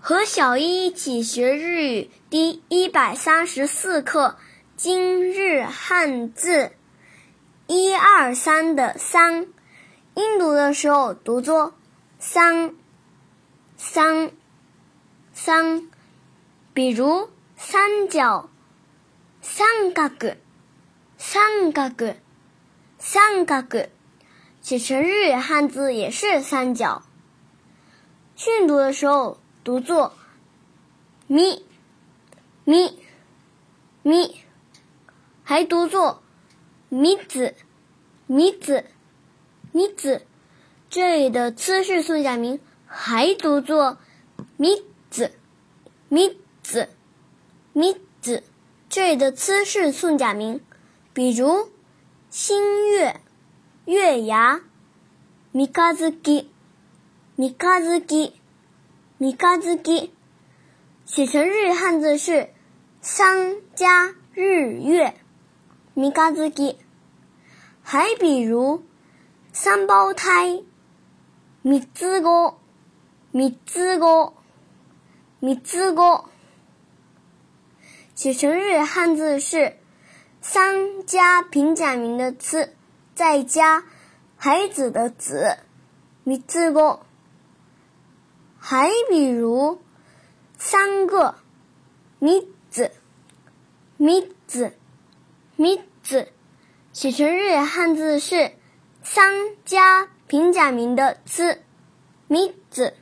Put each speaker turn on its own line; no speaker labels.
和小一一起学日语第一百三十四课今日汉字一二三的三，音读的时候读作三三三，比如三角、三角、三角、三角，写成日语汉字也是三角。训读的时候。读作咪咪咪，还读作米子米子米子。这里的姿势宋假名还读作米子米子米子。这里的姿势宋假名，比如星月月牙米卡兹基米卡兹基。米嘎兹基，写成日语汉字是“三加日月”。米嘎兹基，还比如三胞胎，米兹哥，米兹哥，米兹哥，写成日汉字是“三加平假名的“次”，再加孩子的“子”，米兹哥。还比如，三个。米子，米子，米子，写成日语汉字是三加平假名的“子”，米子。